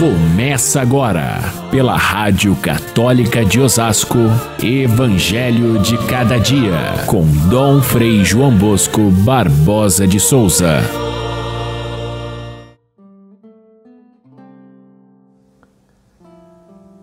Começa agora, pela Rádio Católica de Osasco, Evangelho de Cada Dia, com Dom Frei João Bosco Barbosa de Souza.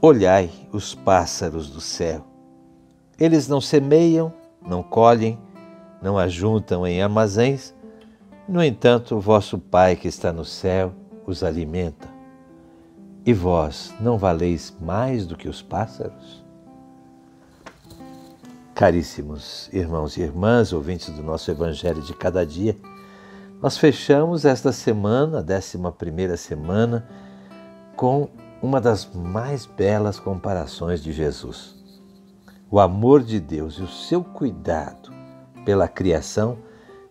Olhai os pássaros do céu. Eles não semeiam, não colhem, não ajuntam em armazéns, no entanto, o vosso Pai que está no céu os alimenta. E vós não valeis mais do que os pássaros? Caríssimos irmãos e irmãs, ouvintes do nosso Evangelho de cada dia, nós fechamos esta semana, a décima primeira semana, com uma das mais belas comparações de Jesus. O amor de Deus e o seu cuidado pela criação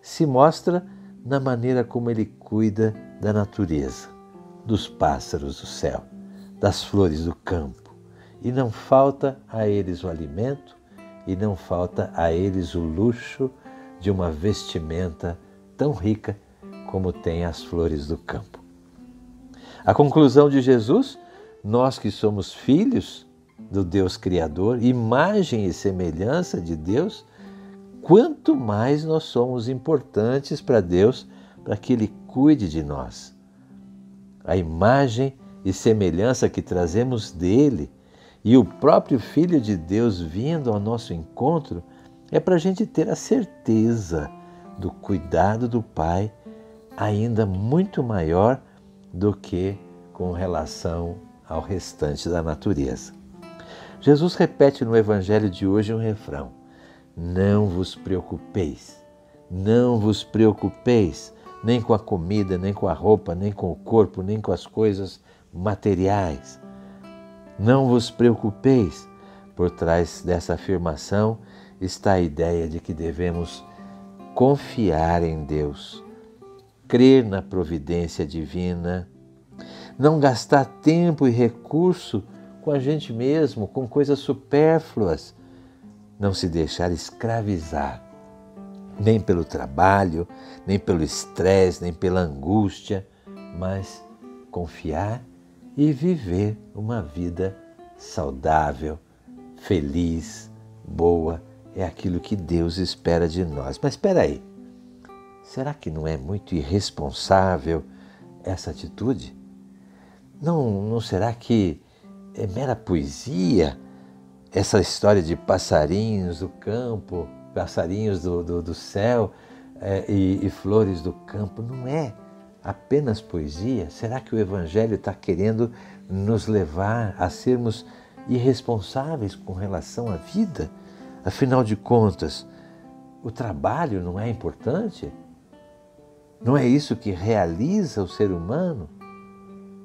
se mostra na maneira como ele cuida da natureza, dos pássaros do céu, das flores do campo. E não falta a eles o alimento e não falta a eles o luxo de uma vestimenta tão rica como tem as flores do campo. A conclusão de Jesus, nós que somos filhos do Deus Criador, imagem e semelhança de Deus, quanto mais nós somos importantes para Deus, para que Ele cuide de nós. A imagem e semelhança que trazemos dele e o próprio Filho de Deus vindo ao nosso encontro é para a gente ter a certeza do cuidado do Pai, ainda muito maior do que com relação ao restante da natureza. Jesus repete no Evangelho de hoje um refrão: não vos preocupeis, não vos preocupeis, nem com a comida, nem com a roupa, nem com o corpo, nem com as coisas materiais. Não vos preocupeis. Por trás dessa afirmação está a ideia de que devemos confiar em Deus, crer na providência divina, não gastar tempo e recurso com a gente mesmo, com coisas supérfluas, não se deixar escravizar, nem pelo trabalho, nem pelo estresse, nem pela angústia, mas confiar e viver uma vida saudável, feliz, boa, é aquilo que Deus espera de nós. Mas espera aí, será que não é muito irresponsável essa atitude? Não, não será que é mera poesia essa história de passarinhos do campo, passarinhos do, do, do céu é, e, e flores do campo, não é apenas poesia? Será que o Evangelho está querendo nos levar a sermos irresponsáveis com relação à vida? Afinal de contas, o trabalho não é importante? Não é isso que realiza o ser humano?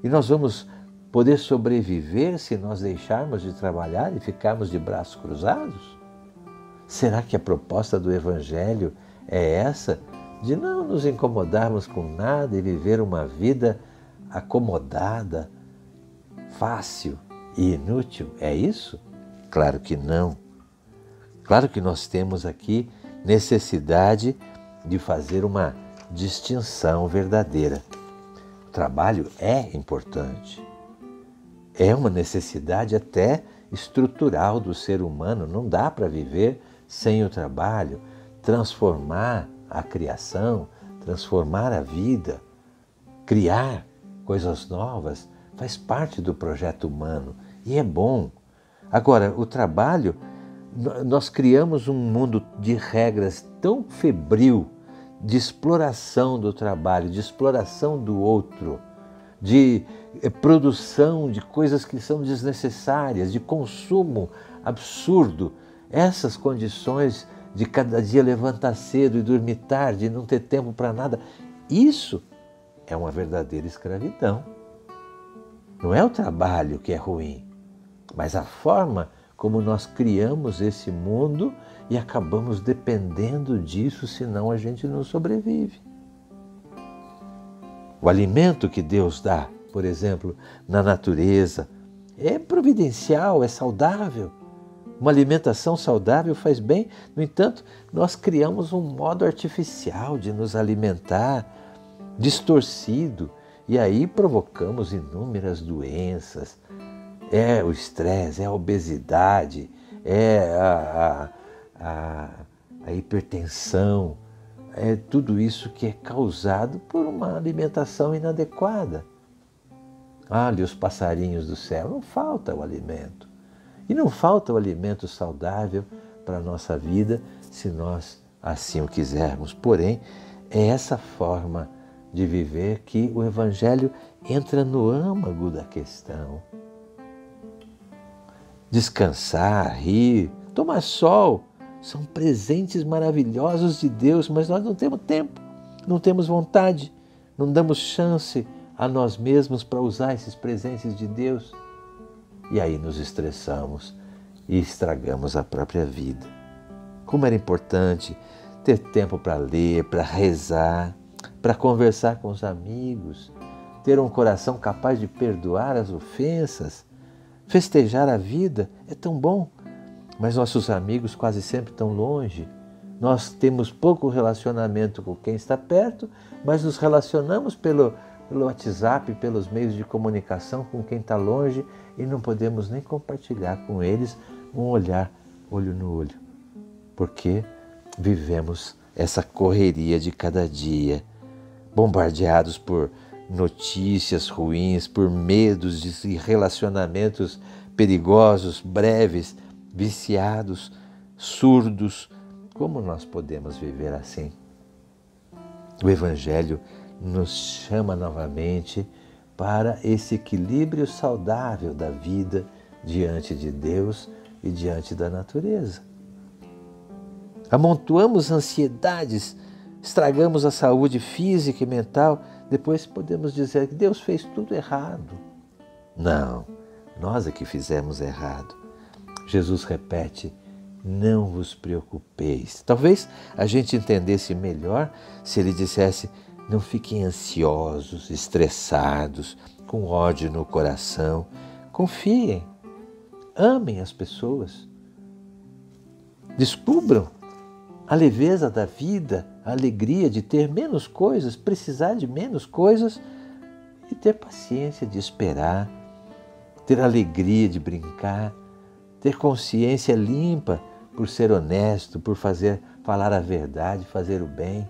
E nós vamos poder sobreviver se nós deixarmos de trabalhar e ficarmos de braços cruzados? Será que a proposta do Evangelho é essa? De não nos incomodarmos com nada e viver uma vida acomodada, fácil e inútil? É isso? Claro que não. Claro que nós temos aqui necessidade de fazer uma distinção verdadeira. O trabalho é importante, é uma necessidade até estrutural do ser humano. Não dá para viver sem o trabalho, transformar a criação, transformar a vida, criar coisas novas, faz parte do projeto humano e é bom. Agora, o trabalho, nós criamos um mundo de regras tão febril, de exploração do trabalho, de exploração do outro de eh, produção de coisas que são desnecessárias, de consumo absurdo. Essas condições de cada dia levantar cedo e dormir tarde e não ter tempo para nada, isso é uma verdadeira escravidão. Não é o trabalho que é ruim, mas a forma como nós criamos esse mundo e acabamos dependendo disso, senão a gente não sobrevive. O alimento que Deus dá, por exemplo, na natureza, é providencial, é saudável. Uma alimentação saudável faz bem, no entanto, nós criamos um modo artificial de nos alimentar, distorcido, e aí provocamos inúmeras doenças. É o estresse, é a obesidade, é a, a, a, a hipertensão, é tudo isso que é causado por uma alimentação inadequada. Olha os passarinhos do céu, não falta o alimento. E não falta o alimento saudável para a nossa vida, se nós assim o quisermos. Porém, é essa forma de viver que o Evangelho entra no âmago da questão. Descansar, rir, tomar sol, são presentes maravilhosos de Deus, mas nós não temos tempo, não temos vontade, não damos chance a nós mesmos para usar esses presentes de Deus. E aí nos estressamos e estragamos a própria vida. Como era importante ter tempo para ler, para rezar, para conversar com os amigos, ter um coração capaz de perdoar as ofensas, festejar a vida é tão bom, mas nossos amigos quase sempre estão longe. Nós temos pouco relacionamento com quem está perto, mas nos relacionamos pelo, pelo WhatsApp, pelos meios de comunicação com quem está longe e não podemos nem compartilhar com eles um olhar olho no olho, porque vivemos essa correria de cada dia, bombardeados por notícias ruins, por medos de relacionamentos perigosos, breves, viciados, surdos. Como nós podemos viver assim? O Evangelho nos chama novamente para esse equilíbrio saudável da vida diante de Deus e diante da natureza. Amontoamos ansiedades, estragamos a saúde física e mental, depois podemos dizer que Deus fez tudo errado. Não, nós é que fizemos errado. Jesus repete: Não vos preocupeis. Talvez a gente entendesse melhor se ele dissesse: Não fiquem ansiosos, estressados, com ódio no coração. Confiem, amem as pessoas. Descubram a leveza da vida, a alegria de ter menos coisas, precisar de menos coisas e ter paciência de esperar, ter alegria de brincar, ter consciência limpa por ser honesto, por fazer falar a verdade, fazer o bem.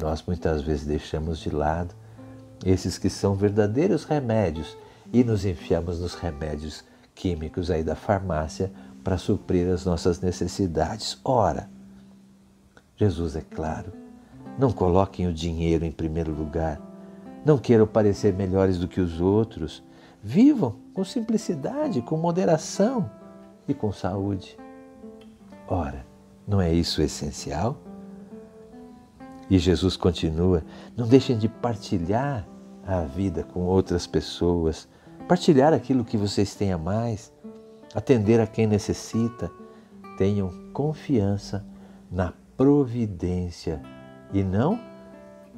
Nós muitas vezes deixamos de lado esses que são verdadeiros remédios e nos enfiamos nos remédios químicos aí da farmácia para suprir as nossas necessidades. Ora, Jesus é claro, não coloquem o dinheiro em primeiro lugar, não queiram parecer melhores do que os outros, vivam com simplicidade, com moderação e com saúde. Ora, não é isso essencial? E Jesus continua: não deixem de partilhar a vida com outras pessoas, partilhar aquilo que vocês têm a mais, atender a quem necessita. Tenham confiança na providência e não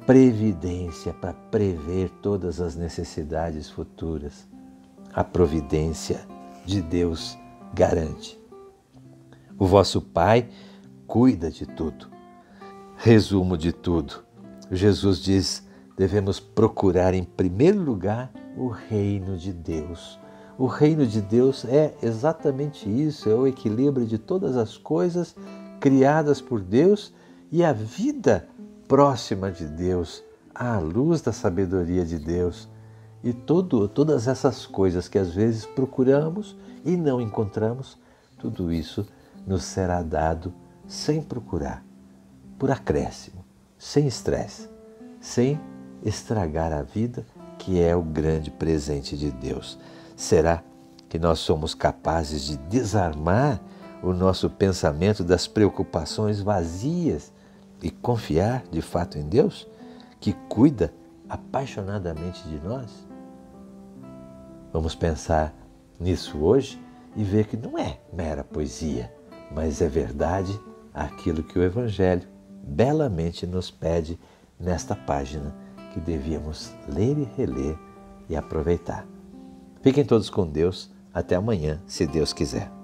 previdência para prever todas as necessidades futuras. A providência de Deus garante. O vosso Pai cuida de tudo. Resumo de tudo. Jesus diz: devemos procurar em primeiro lugar o reino de Deus. O reino de Deus é exatamente isso, é o equilíbrio de todas as coisas criadas por Deus e a vida próxima de Deus, à luz da sabedoria de Deus. E todas essas coisas que às vezes procuramos e não encontramos, tudo isso nos será dado sem procurar, por acréscimo, sem estresse, sem estragar a vida, que é o grande presente de Deus. Será que nós somos capazes de desarmar o nosso pensamento das preocupações vazias e confiar de fato em Deus, que cuida apaixonadamente de nós? Vamos pensar nisso hoje e ver que não é mera poesia, mas é verdade aquilo que o Evangelho belamente nos pede nesta página que devíamos ler e reler e aproveitar. Fiquem todos com Deus. Até amanhã, se Deus quiser.